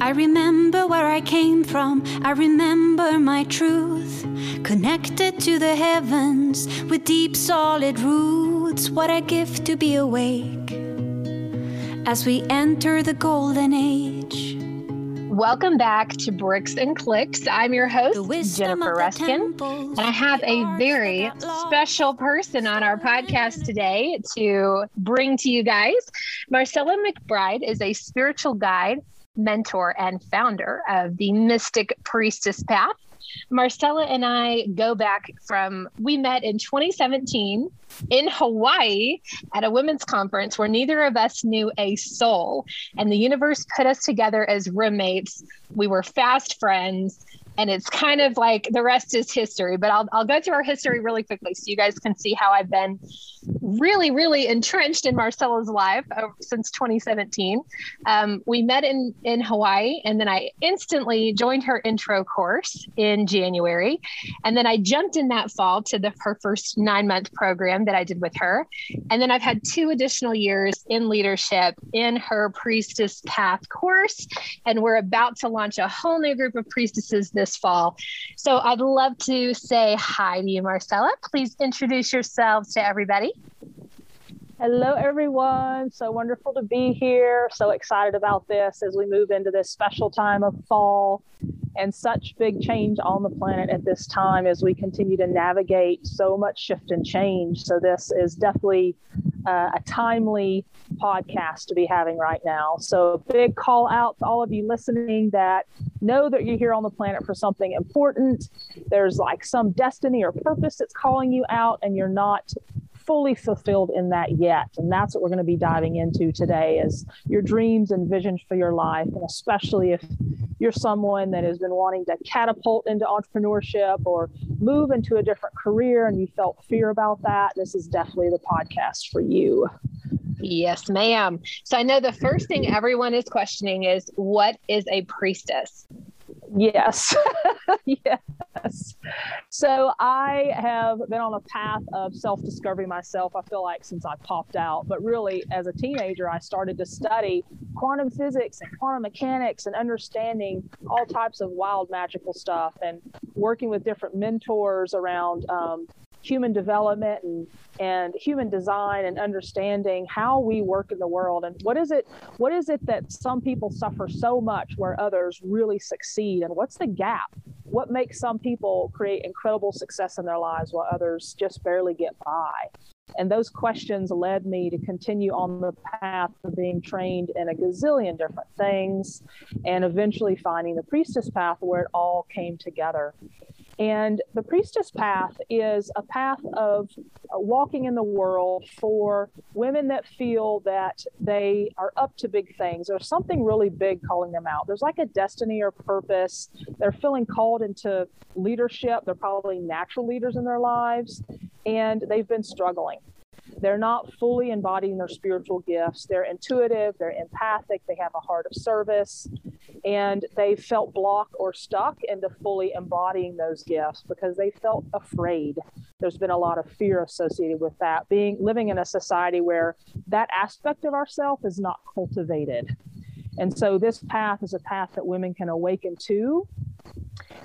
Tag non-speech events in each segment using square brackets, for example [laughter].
I remember where I came from, I remember my truth. Connected to the heavens with deep, solid roots. What a gift to be awake as we enter the golden age. Welcome back to Bricks and Clicks. I'm your host, Jennifer Ruskin, and I have a very special person on our podcast today to bring to you guys. Marcella McBride is a spiritual guide mentor and founder of the Mystic Priestess Path. Marcella and I go back from, we met in 2017 in Hawaii at a women's conference where neither of us knew a soul. And the universe put us together as roommates. We were fast friends and it's kind of like the rest is history. But I'll I'll go through our history really quickly so you guys can see how I've been really really entrenched in Marcella's life since 2017. Um, we met in in Hawaii, and then I instantly joined her intro course in January, and then I jumped in that fall to the her first nine month program that I did with her, and then I've had two additional years in leadership in her Priestess Path course, and we're about to launch a whole new group of priestesses this this fall. So I'd love to say hi to you, Marcella. Please introduce yourselves to everybody. Hello, everyone. So wonderful to be here. So excited about this as we move into this special time of fall and such big change on the planet at this time as we continue to navigate so much shift and change. So, this is definitely uh, a timely podcast to be having right now. So, big call out to all of you listening that know that you're here on the planet for something important. There's like some destiny or purpose that's calling you out, and you're not fully fulfilled in that yet. And that's what we're going to be diving into today is your dreams and visions for your life. And especially if you're someone that has been wanting to catapult into entrepreneurship or move into a different career and you felt fear about that, this is definitely the podcast for you. Yes, ma'am. So I know the first thing everyone is questioning is what is a priestess? Yes. [laughs] yes. So I have been on a path of self discovery myself, I feel like, since I popped out. But really, as a teenager, I started to study quantum physics and quantum mechanics and understanding all types of wild magical stuff and working with different mentors around um, human development and, and human design and understanding how we work in the world and what is it what is it that some people suffer so much where others really succeed and what's the gap what makes some people create incredible success in their lives while others just barely get by? And those questions led me to continue on the path of being trained in a gazillion different things and eventually finding the priestess path where it all came together and the priestess path is a path of walking in the world for women that feel that they are up to big things. There's something really big calling them out. There's like a destiny or purpose. They're feeling called into leadership. They're probably natural leaders in their lives, and they've been struggling. They're not fully embodying their spiritual gifts. They're intuitive, they're empathic, they have a heart of service, and they felt blocked or stuck into fully embodying those gifts because they felt afraid. There's been a lot of fear associated with that. Being living in a society where that aspect of ourself is not cultivated. And so this path is a path that women can awaken to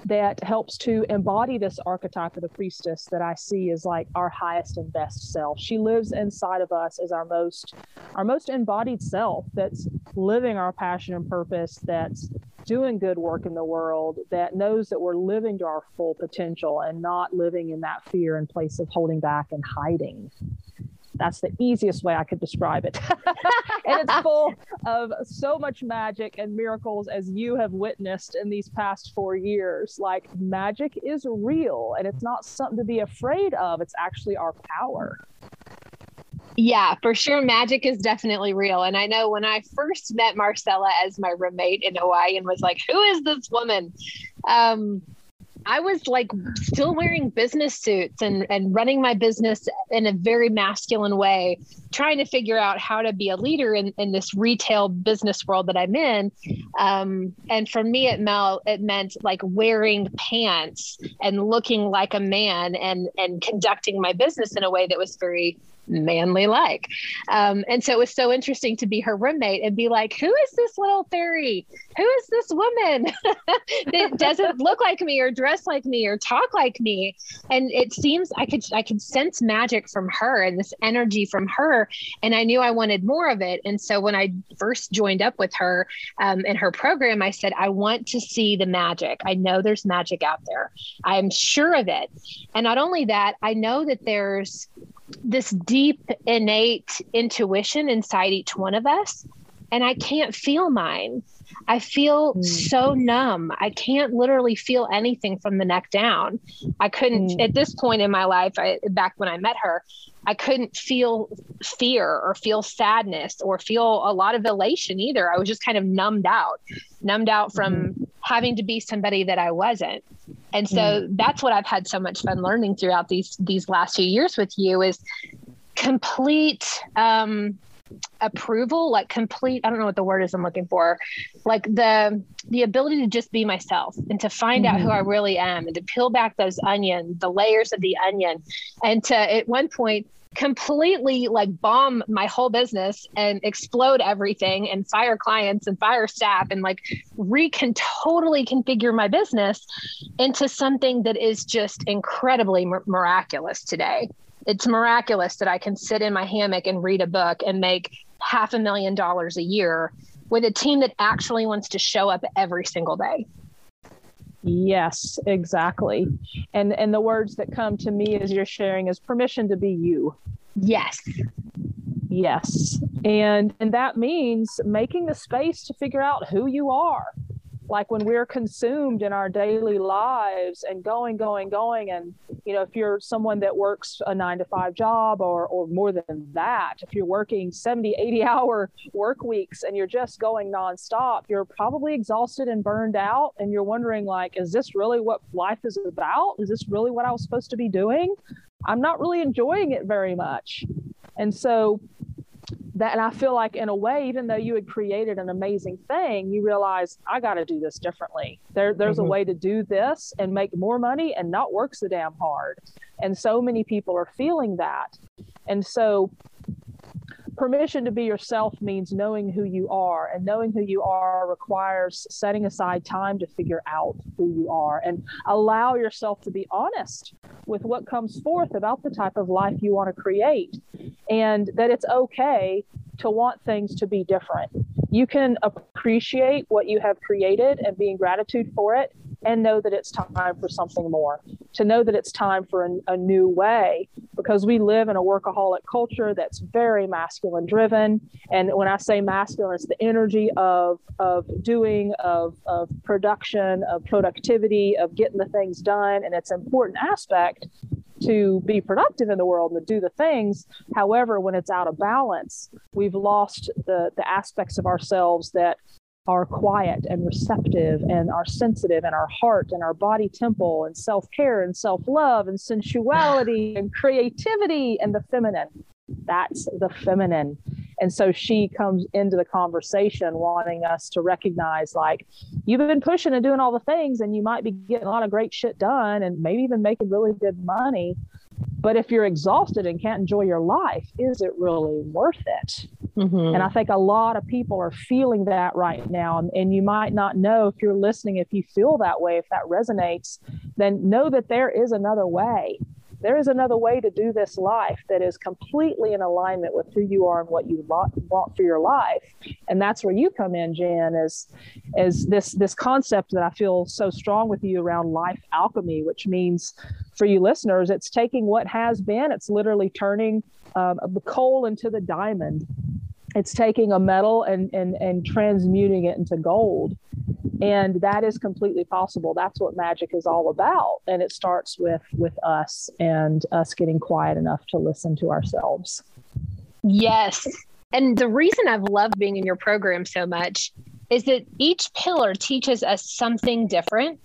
that helps to embody this archetype of the priestess that I see as like our highest and best self. She lives inside of us as our most our most embodied self that's living our passion and purpose, that's doing good work in the world, that knows that we're living to our full potential and not living in that fear in place of holding back and hiding. That's the easiest way I could describe it. [laughs] and it's [laughs] full of so much magic and miracles as you have witnessed in these past four years. Like magic is real and it's not something to be afraid of, it's actually our power. Yeah, for sure. Magic is definitely real. And I know when I first met Marcella as my roommate in Hawaii and was like, who is this woman? Um, I was like still wearing business suits and, and running my business in a very masculine way, trying to figure out how to be a leader in, in this retail business world that I'm in. Um, and for me, it, mel- it meant like wearing pants and looking like a man and, and conducting my business in a way that was very manly like. Um, and so it was so interesting to be her roommate and be like, who is this little fairy? Who is this woman [laughs] that doesn't look like me or dress like me or talk like me? And it seems I could I could sense magic from her and this energy from her. And I knew I wanted more of it. And so when I first joined up with her um, in her program, I said, I want to see the magic. I know there's magic out there. I'm sure of it. And not only that, I know that there's this deep innate intuition inside each one of us and I can't feel mine. I feel mm. so numb. I can't literally feel anything from the neck down. I couldn't mm. at this point in my life, I, back when I met her, I couldn't feel fear or feel sadness or feel a lot of elation either. I was just kind of numbed out, numbed out from mm. having to be somebody that I wasn't. And so mm. that's what I've had so much fun learning throughout these these last few years with you is complete um approval like complete i don't know what the word is i'm looking for like the the ability to just be myself and to find mm-hmm. out who i mm-hmm. really am and to peel back those onions the layers of the onion and to at one point completely like bomb my whole business and explode everything and fire clients and fire staff and like recon totally configure my business into something that is just incredibly miraculous today it's miraculous that I can sit in my hammock and read a book and make half a million dollars a year with a team that actually wants to show up every single day. Yes, exactly. And and the words that come to me as you're sharing is permission to be you. Yes. Yes. And and that means making the space to figure out who you are like when we're consumed in our daily lives and going going going and you know if you're someone that works a 9 to 5 job or or more than that if you're working 70 80 hour work weeks and you're just going nonstop you're probably exhausted and burned out and you're wondering like is this really what life is about? Is this really what I was supposed to be doing? I'm not really enjoying it very much. And so that and i feel like in a way even though you had created an amazing thing you realize i got to do this differently. There there's mm-hmm. a way to do this and make more money and not work so damn hard. And so many people are feeling that. And so permission to be yourself means knowing who you are and knowing who you are requires setting aside time to figure out who you are and allow yourself to be honest with what comes forth about the type of life you want to create and that it's okay to want things to be different. You can appreciate what you have created and be in gratitude for it and know that it's time for something more, to know that it's time for a, a new way, because we live in a workaholic culture that's very masculine driven. And when I say masculine, it's the energy of, of doing, of, of production, of productivity, of getting the things done. And it's an important aspect to be productive in the world and to do the things. However, when it's out of balance, we've lost the, the aspects of ourselves that are quiet and receptive and are sensitive and our heart and our body temple and self-care and self-love and sensuality [sighs] and creativity and the feminine. That's the feminine. And so she comes into the conversation wanting us to recognize like you've been pushing and doing all the things and you might be getting a lot of great shit done and maybe even making really good money but if you're exhausted and can't enjoy your life, is it really worth it? Mm-hmm. And I think a lot of people are feeling that right now. And you might not know if you're listening, if you feel that way, if that resonates, then know that there is another way there is another way to do this life that is completely in alignment with who you are and what you want for your life. And that's where you come in Jen is is this this concept that i feel so strong with you around life alchemy which means for you listeners it's taking what has been it's literally turning um, the coal into the diamond. It's taking a metal and, and, and transmuting it into gold and that is completely possible. That's what magic is all about. And it starts with with us and us getting quiet enough to listen to ourselves. Yes. And the reason i've loved being in your program so much is that each pillar teaches us something different.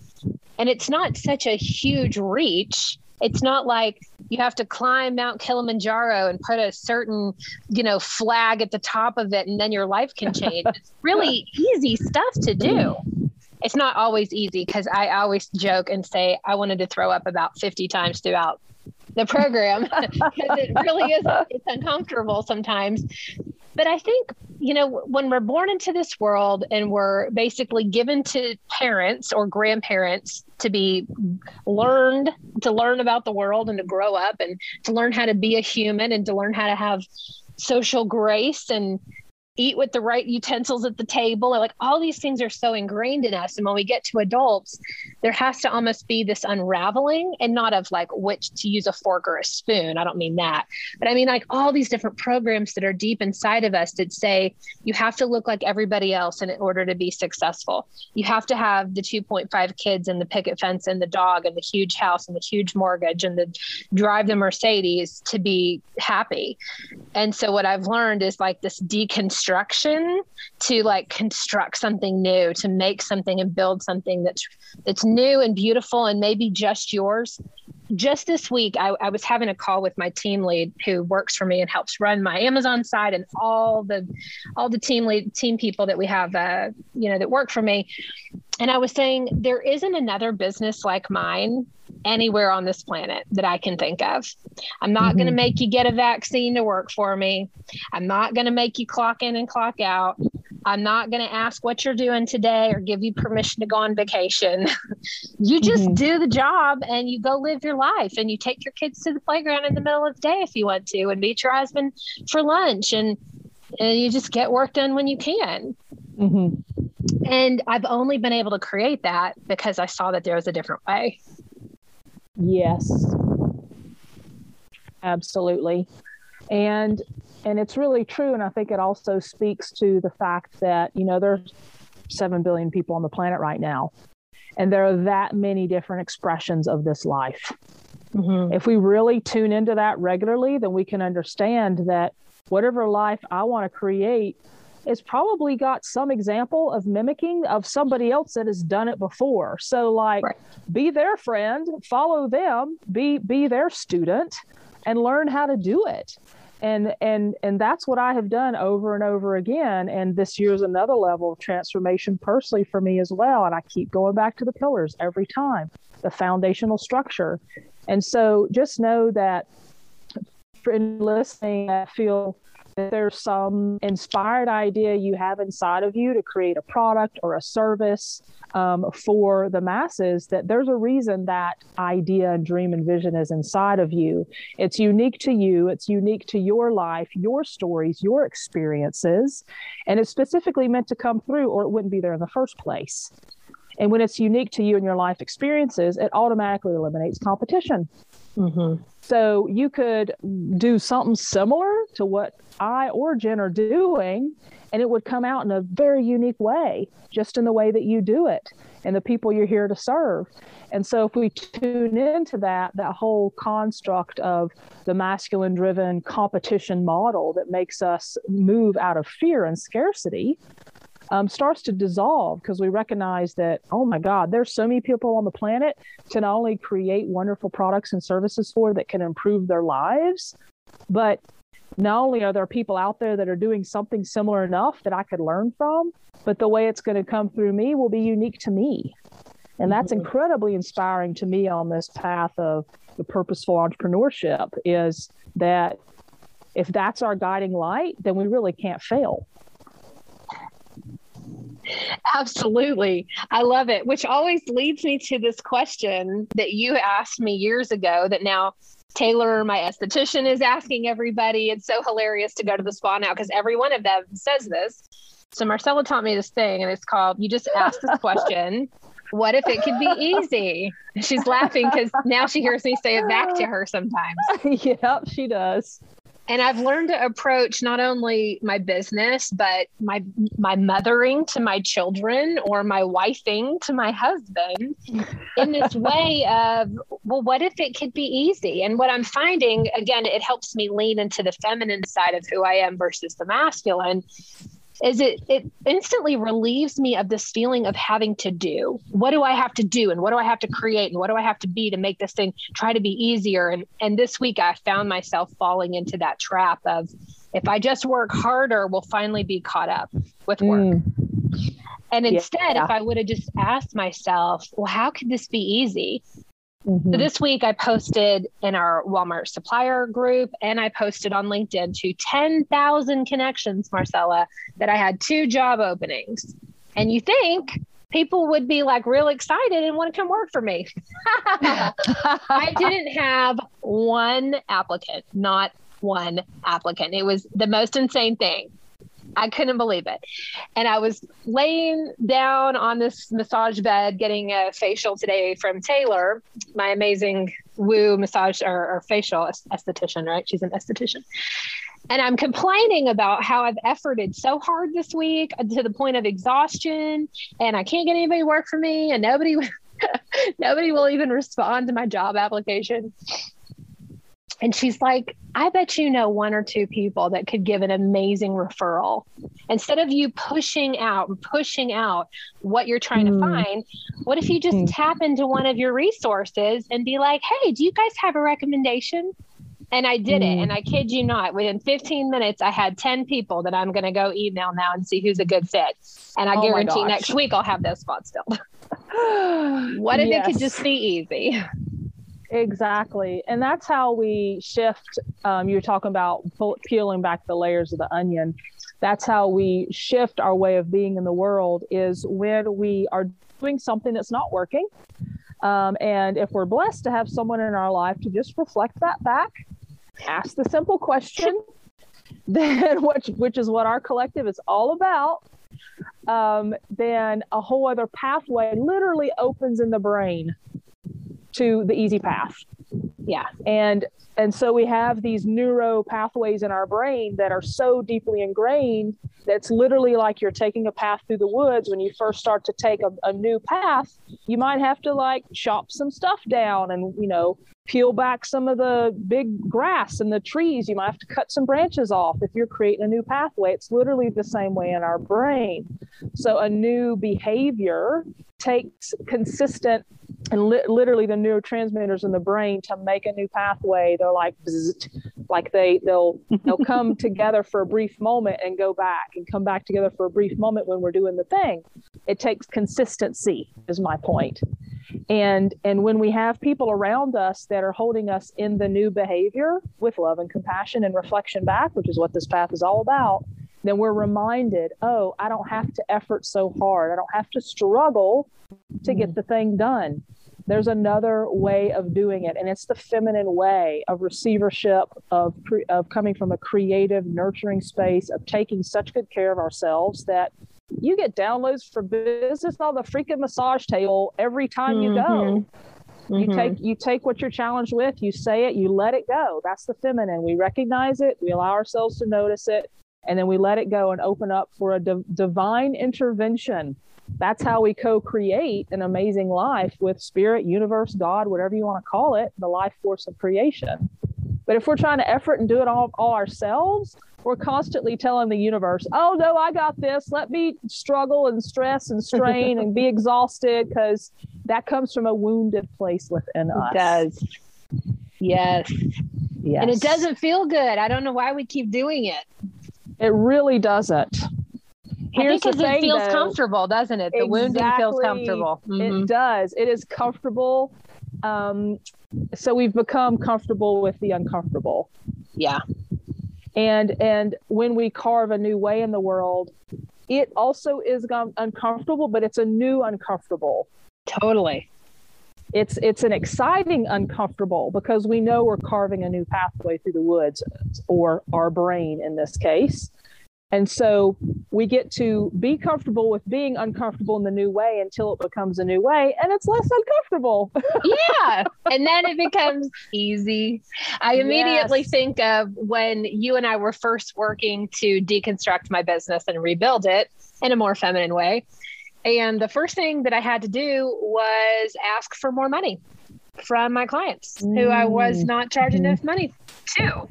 And it's not such a huge reach. It's not like you have to climb Mount Kilimanjaro and put a certain, you know, flag at the top of it and then your life can change. it's really easy stuff to do. It's not always easy because I always joke and say I wanted to throw up about 50 times throughout the program [laughs] because it really is it's uncomfortable sometimes. But I think, you know, when we're born into this world and we're basically given to parents or grandparents to be learned, to learn about the world and to grow up and to learn how to be a human and to learn how to have social grace and eat with the right utensils at the table. Like all these things are so ingrained in us. And when we get to adults, there has to almost be this unraveling and not of like which to use a fork or a spoon. I don't mean that. But I mean like all these different programs that are deep inside of us that say you have to look like everybody else in order to be successful. You have to have the 2.5 kids and the picket fence and the dog and the huge house and the huge mortgage and the drive the Mercedes to be happy. And so what I've learned is like this deconstruction construction to like construct something new to make something and build something that's that's new and beautiful and maybe just yours just this week I, I, was having a call with my team lead who works for me and helps run my amazon side and all the all the team lead team people that we have uh, you know that work for me and i was saying there isn't another business like mine anywhere on this planet that I can think of. I'm not mm-hmm. going to make you get a vaccine to work for me. I'm not going to make you clock in and clock out. I'm not going to ask what you're doing today or give you permission to go on vacation. [laughs] you just mm-hmm. do the job and you go live your life and you take your kids to the playground in the middle of the day if you want to and meet your husband for lunch and, and you just get work done when you can. Mm-hmm. And I've only been able to create that because I saw that there was a different way. Yes. Absolutely. And and it's really true and I think it also speaks to the fact that, you know, there's 7 billion people on the planet right now. And there are that many different expressions of this life. Mm-hmm. If we really tune into that regularly, then we can understand that whatever life I want to create is probably got some example of mimicking of somebody else that has done it before. So like right. be their friend, follow them, be be their student and learn how to do it. And and and that's what I have done over and over again. And this year's another level of transformation personally for me as well. And I keep going back to the pillars every time, the foundational structure. And so just know that for listening, I feel if there's some inspired idea you have inside of you to create a product or a service um, for the masses, that there's a reason that idea and dream and vision is inside of you. It's unique to you, it's unique to your life, your stories, your experiences, and it's specifically meant to come through, or it wouldn't be there in the first place. And when it's unique to you and your life experiences, it automatically eliminates competition. Mm-hmm. So you could do something similar to what I or Jen are doing, and it would come out in a very unique way, just in the way that you do it and the people you're here to serve. And so if we tune into that, that whole construct of the masculine driven competition model that makes us move out of fear and scarcity, um, starts to dissolve because we recognize that, oh my God, there's so many people on the planet to not only create wonderful products and services for that can improve their lives, but not only are there people out there that are doing something similar enough that I could learn from, but the way it's going to come through me will be unique to me. And that's mm-hmm. incredibly inspiring to me on this path of the purposeful entrepreneurship is that if that's our guiding light, then we really can't fail. Absolutely. I love it, which always leads me to this question that you asked me years ago that now Taylor, my esthetician, is asking everybody. It's so hilarious to go to the spa now because every one of them says this. So Marcella taught me this thing, and it's called You Just Ask This Question. What if it could be easy? She's laughing because now she hears me say it back to her sometimes. [laughs] yep, she does and I've learned to approach not only my business but my my mothering to my children or my wifing to my husband in this [laughs] way of well what if it could be easy? And what I'm finding again it helps me lean into the feminine side of who I am versus the masculine is it it instantly relieves me of this feeling of having to do what do i have to do and what do i have to create and what do i have to be to make this thing try to be easier and and this week i found myself falling into that trap of if i just work harder we'll finally be caught up with work mm. and instead yeah. if i would have just asked myself well how could this be easy Mm-hmm. So this week I posted in our Walmart supplier group and I posted on LinkedIn to 10,000 connections, Marcella, that I had two job openings. And you think people would be like real excited and want to come work for me. [laughs] I didn't have one applicant, not one applicant. It was the most insane thing. I couldn't believe it. And I was laying down on this massage bed getting a facial today from Taylor, my amazing woo massage or, or facial esthetician, right? She's an esthetician. And I'm complaining about how I've efforted so hard this week to the point of exhaustion and I can't get anybody to work for me and nobody [laughs] nobody will even respond to my job application. And she's like, I bet you know one or two people that could give an amazing referral. Instead of you pushing out and pushing out what you're trying mm. to find, what if you just mm. tap into one of your resources and be like, hey, do you guys have a recommendation? And I did mm. it. And I kid you not, within 15 minutes, I had 10 people that I'm going to go email now and see who's a good fit. And I oh guarantee next week I'll have those spots filled. [gasps] what if yes. it could just be easy? Exactly. And that's how we shift. Um, you're talking about peeling back the layers of the onion. That's how we shift our way of being in the world is when we are doing something that's not working. Um, and if we're blessed to have someone in our life to just reflect that back, ask the simple question, [laughs] then which which is what our collective is all about, um, then a whole other pathway literally opens in the brain to the easy path. Yeah. And and so we have these neuro pathways in our brain that are so deeply ingrained that's literally like you're taking a path through the woods when you first start to take a, a new path you might have to like chop some stuff down and you know peel back some of the big grass and the trees you might have to cut some branches off if you're creating a new pathway it's literally the same way in our brain so a new behavior takes consistent and li- literally the neurotransmitters in the brain to make a new pathway. They're like bzzzt, like they they'll they'll come [laughs] together for a brief moment and go back and come back together for a brief moment when we're doing the thing. It takes consistency is my point. And and when we have people around us that are holding us in the new behavior with love and compassion and reflection back which is what this path is all about then we're reminded oh i don't have to effort so hard. I don't have to struggle to get mm-hmm. the thing done there's another way of doing it and it's the feminine way of receivership of of coming from a creative nurturing space of taking such good care of ourselves that you get downloads for business on the freaking massage table every time mm-hmm. you go mm-hmm. you take you take what you're challenged with you say it you let it go that's the feminine we recognize it we allow ourselves to notice it and then we let it go and open up for a div- divine intervention that's how we co-create an amazing life with spirit universe god whatever you want to call it the life force of creation. But if we're trying to effort and do it all, all ourselves we're constantly telling the universe oh no i got this. Let me struggle and stress and strain and be [laughs] exhausted because that comes from a wounded place within us. it does. Yes. Yes and it doesn't feel good. I don't know why we keep doing it. It really doesn't Here's because it feels though, comfortable, doesn't it? The exactly, wounding feels comfortable. Mm-hmm. It does. It is comfortable. Um, so we've become comfortable with the uncomfortable. Yeah. And and when we carve a new way in the world, it also is uncomfortable, but it's a new uncomfortable. Totally. It's it's an exciting uncomfortable because we know we're carving a new pathway through the woods, or our brain in this case. And so we get to be comfortable with being uncomfortable in the new way until it becomes a new way and it's less uncomfortable. [laughs] yeah. And then it becomes easy. I immediately yes. think of when you and I were first working to deconstruct my business and rebuild it in a more feminine way. And the first thing that I had to do was ask for more money from my clients mm. who I was mm. not charging mm. enough money to.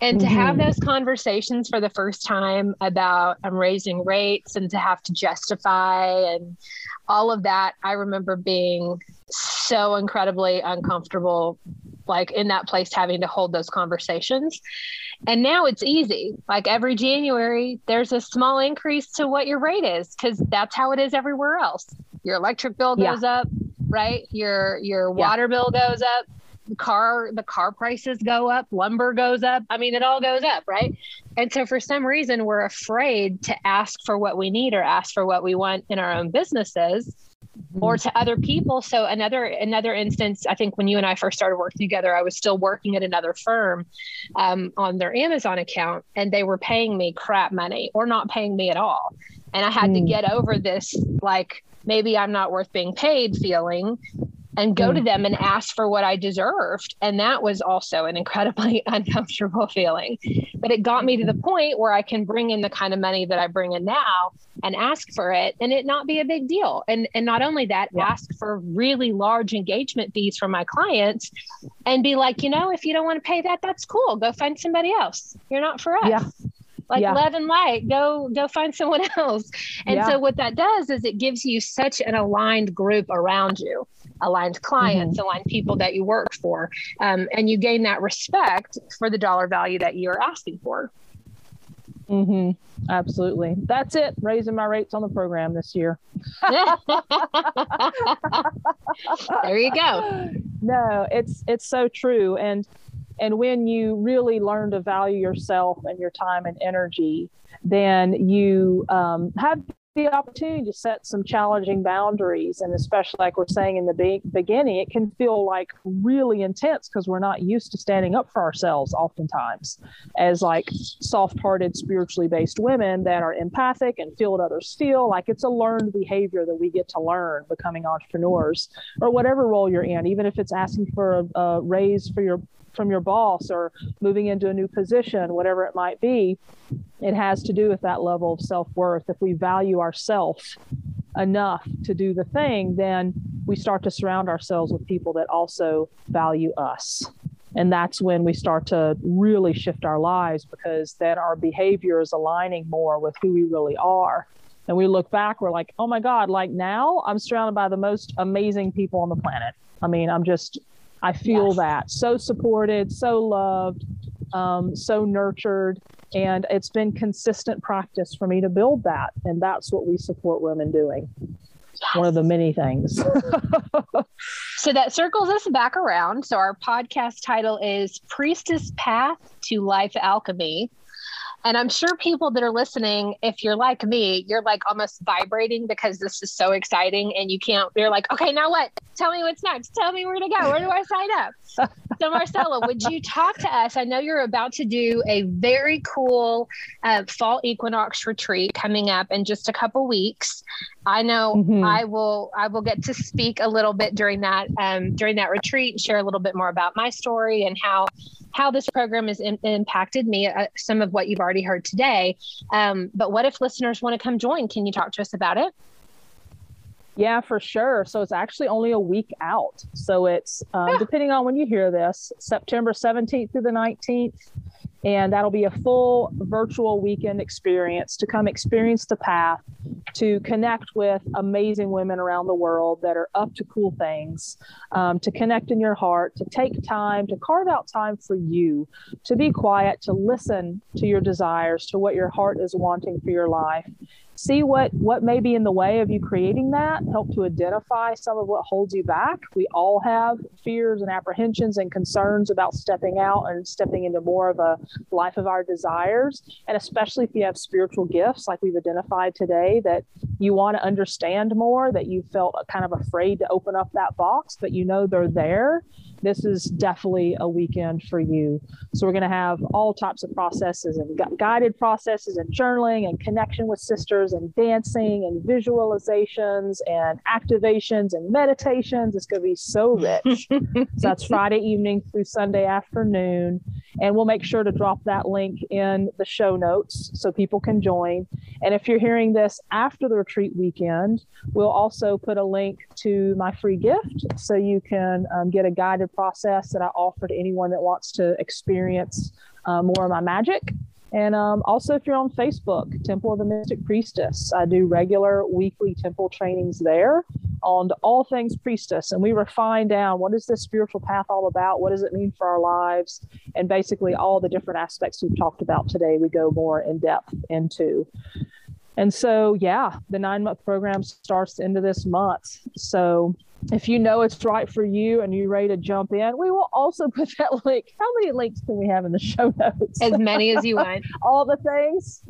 And to mm-hmm. have those conversations for the first time about I'm um, raising rates and to have to justify and all of that, I remember being so incredibly uncomfortable, like in that place, having to hold those conversations. And now it's easy. Like every January, there's a small increase to what your rate is because that's how it is everywhere else. Your electric bill goes yeah. up, right? Your your water bill goes up, car the car prices go up, lumber goes up. I mean, it all goes up, right? And so for some reason we're afraid to ask for what we need or ask for what we want in our own businesses or to other people. So another another instance, I think when you and I first started working together, I was still working at another firm um, on their Amazon account, and they were paying me crap money or not paying me at all, and I had mm. to hmm. get over this like maybe I'm not worth being paid feeling and go mm. to them and ask for what I deserved. And that was also an incredibly [laughs] uncomfortable feeling. But it got me to the point where I can bring in the kind of money that I bring in now and ask for it and it not be a big deal. And and not only that, yeah. ask for really large engagement fees from my clients and be like, you know, if you don't want to pay that, that's cool. Go find somebody else. You're not for us. Yeah like yeah. love and light go go find someone [laughs] else and yeah. so what that does is it gives you such an aligned group around you aligned clients mm-hmm. aligned people that you work for um, and you gain that respect for the dollar value that you're asking for mm-hmm. absolutely that's it raising my rates on the program this year [laughs] [laughs] there you go no it's it's so true and and when you really learn to value yourself and your time and energy, then you um, have the opportunity to set some challenging boundaries. And especially, like we're saying in the be- beginning, it can feel like really intense because we're not used to standing up for ourselves oftentimes as like soft hearted, spiritually based women that are empathic and feel what others feel. Like it's a learned behavior that we get to learn becoming entrepreneurs or whatever role you're in, even if it's asking for a, a raise for your from your boss or moving into a new position, whatever it might be, it has to do with that level of self worth. If we value ourselves enough to do the thing, then we start to surround ourselves with people that also value us. And that's when we start to really shift our lives because then our behavior is aligning more with who we really are. And we look back, we're like, oh my God, like now I'm surrounded by the most amazing people on the planet. I mean, I'm just I feel yes. that so supported, so loved, um, so nurtured. And it's been consistent practice for me to build that. And that's what we support women doing. Yes. One of the many things. [laughs] so that circles us back around. So our podcast title is Priestess Path to Life Alchemy. And I'm sure people that are listening, if you're like me, you're like almost vibrating because this is so exciting and you can't, you're like, okay, now what? Tell me what's next. Tell me where to go. Where do I sign up? [laughs] so, Marcella, would you talk to us? I know you're about to do a very cool uh, fall equinox retreat coming up in just a couple weeks. I know mm-hmm. I will I will get to speak a little bit during that um, during that retreat and share a little bit more about my story and how how this program has in, impacted me. Uh, some of what you've already heard today, um, but what if listeners want to come join? Can you talk to us about it? Yeah, for sure. So it's actually only a week out. So it's um, yeah. depending on when you hear this, September 17th through the 19th. And that'll be a full virtual weekend experience to come experience the path, to connect with amazing women around the world that are up to cool things, um, to connect in your heart, to take time, to carve out time for you, to be quiet, to listen to your desires, to what your heart is wanting for your life, see what what may be in the way of you creating that help to identify some of what holds you back. We all have fears and apprehensions and concerns about stepping out and stepping into more of a life of our desires. And especially if you have spiritual gifts like we've identified today that you want to understand more that you felt kind of afraid to open up that box but you know they're there this is definitely a weekend for you. So we're going to have all types of processes and gu- guided processes and journaling and connection with sisters and dancing and visualizations and activations and meditations. It's going to be so rich. [laughs] so that's Friday evening through Sunday afternoon. And we'll make sure to drop that link in the show notes so people can join. And if you're hearing this after the retreat weekend, we'll also put a link to my free gift so you can um, get a guided process that I offer to anyone that wants to experience uh, more of my magic. And um, also, if you're on Facebook, Temple of the Mystic Priestess, I do regular weekly temple trainings there on all things priestess. And we refine down what is this spiritual path all about? What does it mean for our lives? And basically, all the different aspects we've talked about today, we go more in depth into. And so, yeah, the nine month program starts into this month. So, if you know it's right for you and you're ready to jump in, we will also [laughs] put that link. How many links can we have in the show notes? As many as you want. [laughs] all the things.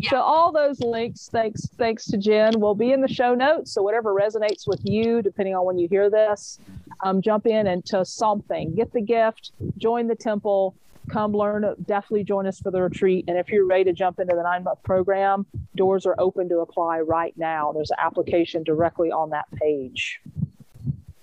Yeah. So all those links, thanks, thanks to Jen, will be in the show notes. So whatever resonates with you, depending on when you hear this, um, jump in into something. Get the gift, join the temple, come learn. Definitely join us for the retreat. And if you're ready to jump into the nine month program, doors are open to apply right now. There's an application directly on that page.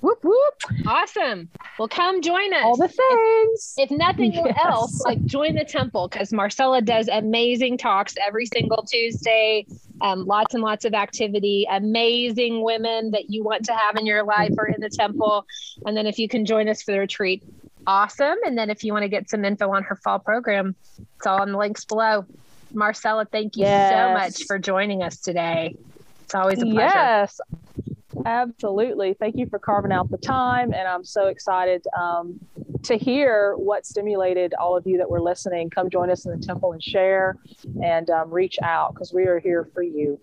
Whoop whoop. Awesome. Well, come join us. All the things. If, if nothing [laughs] yes. else, like join the temple because Marcella does amazing talks every single Tuesday. Um, lots and lots of activity, amazing women that you want to have in your life are in the temple. And then if you can join us for the retreat, awesome. And then if you want to get some info on her fall program, it's all in the links below. Marcella, thank you yes. so much for joining us today. It's always a pleasure. Yes. Absolutely. Thank you for carving out the time. And I'm so excited um, to hear what stimulated all of you that were listening. Come join us in the temple and share and um, reach out because we are here for you.